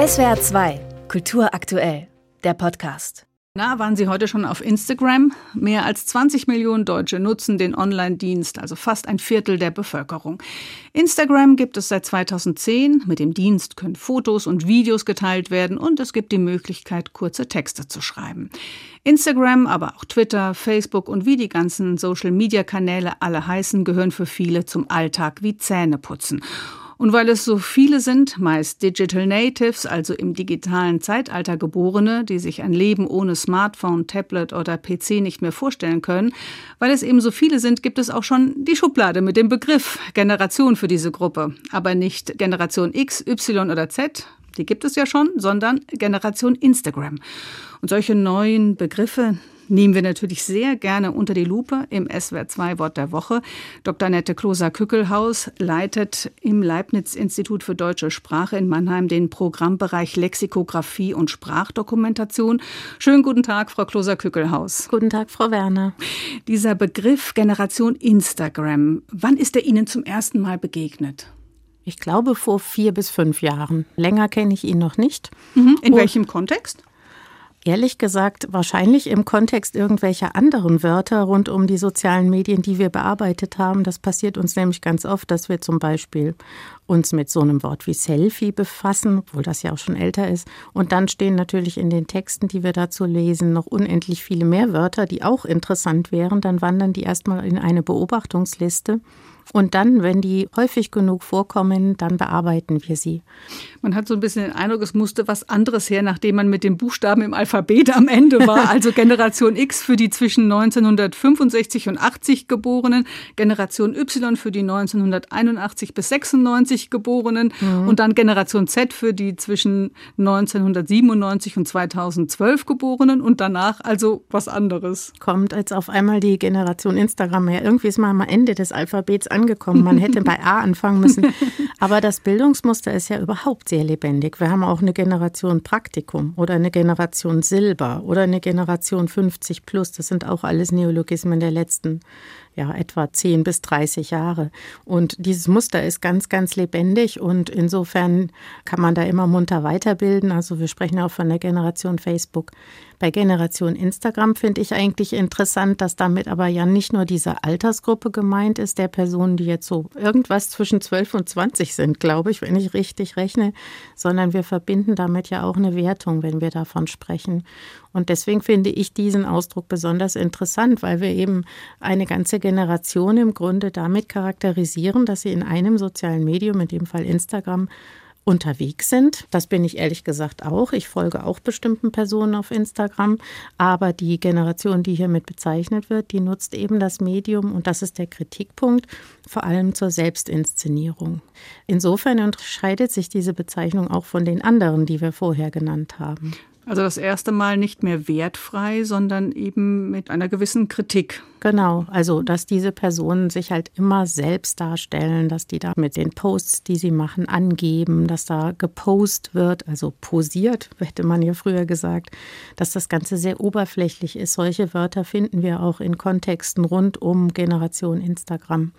SWR 2, Kultur aktuell, der Podcast. Na, waren Sie heute schon auf Instagram? Mehr als 20 Millionen Deutsche nutzen den Online-Dienst, also fast ein Viertel der Bevölkerung. Instagram gibt es seit 2010. Mit dem Dienst können Fotos und Videos geteilt werden und es gibt die Möglichkeit, kurze Texte zu schreiben. Instagram, aber auch Twitter, Facebook und wie die ganzen Social-Media-Kanäle alle heißen, gehören für viele zum Alltag wie Zähneputzen. Und weil es so viele sind, meist Digital Natives, also im digitalen Zeitalter Geborene, die sich ein Leben ohne Smartphone, Tablet oder PC nicht mehr vorstellen können, weil es eben so viele sind, gibt es auch schon die Schublade mit dem Begriff Generation für diese Gruppe. Aber nicht Generation X, Y oder Z, die gibt es ja schon, sondern Generation Instagram. Und solche neuen Begriffe nehmen wir natürlich sehr gerne unter die Lupe im SWR 2 Wort der Woche. Dr. Nette Kloser-Kückelhaus leitet im Leibniz-Institut für deutsche Sprache in Mannheim den Programmbereich Lexikographie und Sprachdokumentation. Schönen guten Tag, Frau Kloser-Kückelhaus. Guten Tag, Frau Werner. Dieser Begriff Generation Instagram, wann ist er Ihnen zum ersten Mal begegnet? Ich glaube vor vier bis fünf Jahren. Länger kenne ich ihn noch nicht. Mhm. In Und welchem Kontext? Ehrlich gesagt, wahrscheinlich im Kontext irgendwelcher anderen Wörter rund um die sozialen Medien, die wir bearbeitet haben. Das passiert uns nämlich ganz oft, dass wir zum Beispiel uns mit so einem Wort wie Selfie befassen, obwohl das ja auch schon älter ist. Und dann stehen natürlich in den Texten, die wir dazu lesen, noch unendlich viele mehr Wörter, die auch interessant wären. Dann wandern die erstmal in eine Beobachtungsliste. Und dann, wenn die häufig genug vorkommen, dann bearbeiten wir sie. Man hat so ein bisschen den Eindruck, es musste was anderes her, nachdem man mit den Buchstaben im Alphabet am Ende war. Also Generation X für die zwischen 1965 und 80 Geborenen, Generation Y für die 1981 bis 96 Geborenen mhm. und dann Generation Z für die zwischen 1997 und 2012 Geborenen und danach also was anderes. Kommt als auf einmal die Generation Instagram her. Irgendwie ist man am Ende des Alphabets angekommen angekommen. Man hätte bei A anfangen müssen. Aber das Bildungsmuster ist ja überhaupt sehr lebendig. Wir haben auch eine Generation Praktikum oder eine Generation Silber oder eine Generation 50 plus. Das sind auch alles Neologismen der letzten ja, etwa 10 bis 30 Jahre. Und dieses Muster ist ganz, ganz lebendig und insofern kann man da immer munter weiterbilden. Also wir sprechen auch von der Generation Facebook. Bei Generation Instagram finde ich eigentlich interessant, dass damit aber ja nicht nur diese Altersgruppe gemeint ist, der Personen, die jetzt so irgendwas zwischen 12 und 20 sind, glaube ich, wenn ich richtig rechne, sondern wir verbinden damit ja auch eine Wertung, wenn wir davon sprechen. Und deswegen finde ich diesen Ausdruck besonders interessant, weil wir eben eine ganze Generation im Grunde damit charakterisieren, dass sie in einem sozialen Medium, in dem Fall Instagram, unterwegs sind. Das bin ich ehrlich gesagt auch. Ich folge auch bestimmten Personen auf Instagram. Aber die Generation, die hiermit bezeichnet wird, die nutzt eben das Medium, und das ist der Kritikpunkt, vor allem zur Selbstinszenierung. Insofern unterscheidet sich diese Bezeichnung auch von den anderen, die wir vorher genannt haben. Also das erste Mal nicht mehr wertfrei, sondern eben mit einer gewissen Kritik. Genau, also dass diese Personen sich halt immer selbst darstellen, dass die da mit den Posts, die sie machen, angeben, dass da gepost wird, also posiert, hätte man ja früher gesagt, dass das Ganze sehr oberflächlich ist. Solche Wörter finden wir auch in Kontexten rund um Generation Instagram.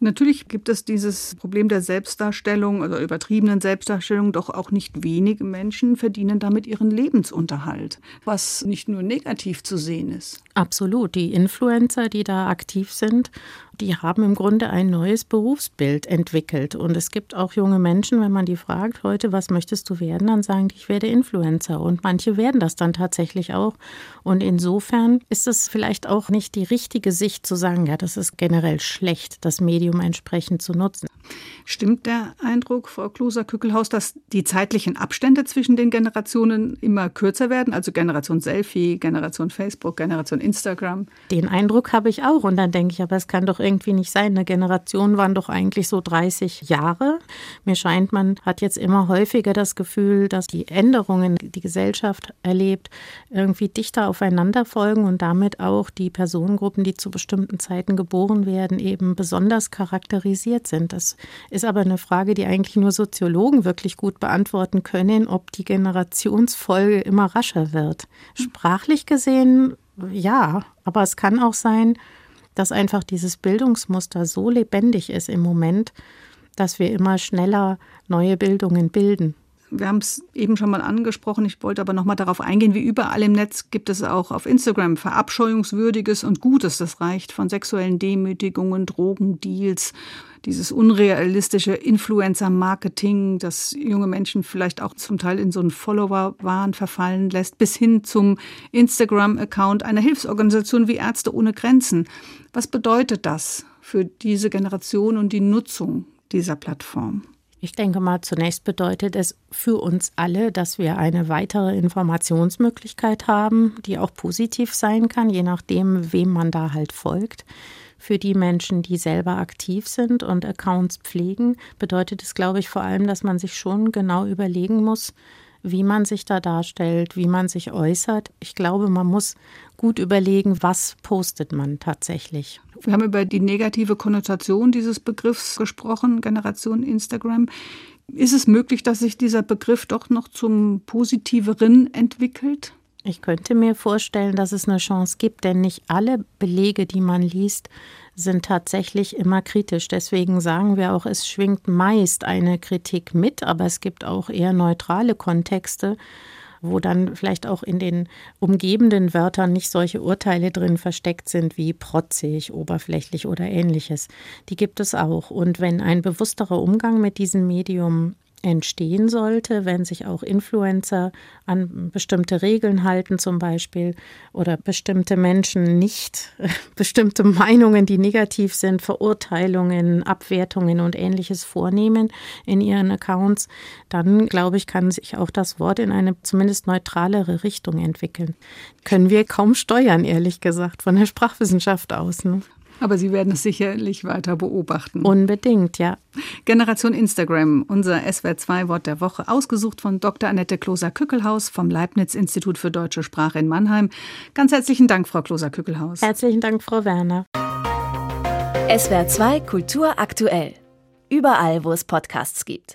Natürlich gibt es dieses Problem der Selbstdarstellung oder übertriebenen Selbstdarstellung, doch auch nicht wenige Menschen verdienen damit ihren Lebensunterhalt, was nicht nur negativ zu sehen ist. Absolut. Die Influencer, die da aktiv sind, die haben im Grunde ein neues Berufsbild entwickelt. Und es gibt auch junge Menschen, wenn man die fragt heute, was möchtest du werden, dann sagen die, ich werde Influencer. Und manche werden das dann tatsächlich auch. Und insofern ist es vielleicht auch nicht die richtige Sicht zu sagen, ja, das ist generell schlecht, das Medium entsprechend zu nutzen. Stimmt der Eindruck, Frau Kloser-Kückelhaus, dass die zeitlichen Abstände zwischen den Generationen immer kürzer werden? Also Generation Selfie, Generation Facebook, Generation Instagram? Den Eindruck habe ich auch. Und dann denke ich, aber es kann doch irgendwie nicht sein. Eine Generation waren doch eigentlich so 30 Jahre. Mir scheint, man hat jetzt immer häufiger das Gefühl, dass die Änderungen, die Gesellschaft erlebt, irgendwie dichter aufeinander folgen und damit auch die Personengruppen, die zu bestimmten Zeiten geboren werden, eben besonders charakterisiert sind. Das ist aber eine Frage, die eigentlich nur Soziologen wirklich gut beantworten können, ob die Generationsfolge immer rascher wird. Sprachlich gesehen, ja, aber es kann auch sein, dass einfach dieses Bildungsmuster so lebendig ist im Moment, dass wir immer schneller neue Bildungen bilden. Wir haben es eben schon mal angesprochen. Ich wollte aber noch mal darauf eingehen, wie überall im Netz gibt es auch auf Instagram verabscheuungswürdiges und Gutes. Das reicht von sexuellen Demütigungen, Drogendeals, dieses unrealistische Influencer-Marketing, das junge Menschen vielleicht auch zum Teil in so einen Follower-Wahn verfallen lässt, bis hin zum Instagram-Account einer Hilfsorganisation wie Ärzte ohne Grenzen. Was bedeutet das für diese Generation und die Nutzung dieser Plattform? Ich denke mal, zunächst bedeutet es für uns alle, dass wir eine weitere Informationsmöglichkeit haben, die auch positiv sein kann, je nachdem, wem man da halt folgt. Für die Menschen, die selber aktiv sind und Accounts pflegen, bedeutet es, glaube ich, vor allem, dass man sich schon genau überlegen muss, wie man sich da darstellt, wie man sich äußert. Ich glaube, man muss gut überlegen, was postet man tatsächlich. Wir haben über die negative Konnotation dieses Begriffs gesprochen, Generation Instagram. Ist es möglich, dass sich dieser Begriff doch noch zum Positiveren entwickelt? Ich könnte mir vorstellen, dass es eine Chance gibt, denn nicht alle Belege, die man liest, sind tatsächlich immer kritisch. Deswegen sagen wir auch, es schwingt meist eine Kritik mit, aber es gibt auch eher neutrale Kontexte, wo dann vielleicht auch in den umgebenden Wörtern nicht solche Urteile drin versteckt sind wie protzig, oberflächlich oder ähnliches. Die gibt es auch. Und wenn ein bewussterer Umgang mit diesem Medium entstehen sollte, wenn sich auch Influencer an bestimmte Regeln halten zum Beispiel oder bestimmte Menschen nicht bestimmte Meinungen, die negativ sind, Verurteilungen, Abwertungen und ähnliches vornehmen in ihren Accounts, dann glaube ich, kann sich auch das Wort in eine zumindest neutralere Richtung entwickeln. Können wir kaum steuern, ehrlich gesagt, von der Sprachwissenschaft aus. Ne? Aber Sie werden es sicherlich weiter beobachten. Unbedingt, ja. Generation Instagram, unser SWR2-Wort der Woche, ausgesucht von Dr. Annette Kloser-Kückelhaus vom Leibniz-Institut für Deutsche Sprache in Mannheim. Ganz herzlichen Dank, Frau Kloser-Kückelhaus. Herzlichen Dank, Frau Werner. SWR2 Kultur aktuell. Überall, wo es Podcasts gibt.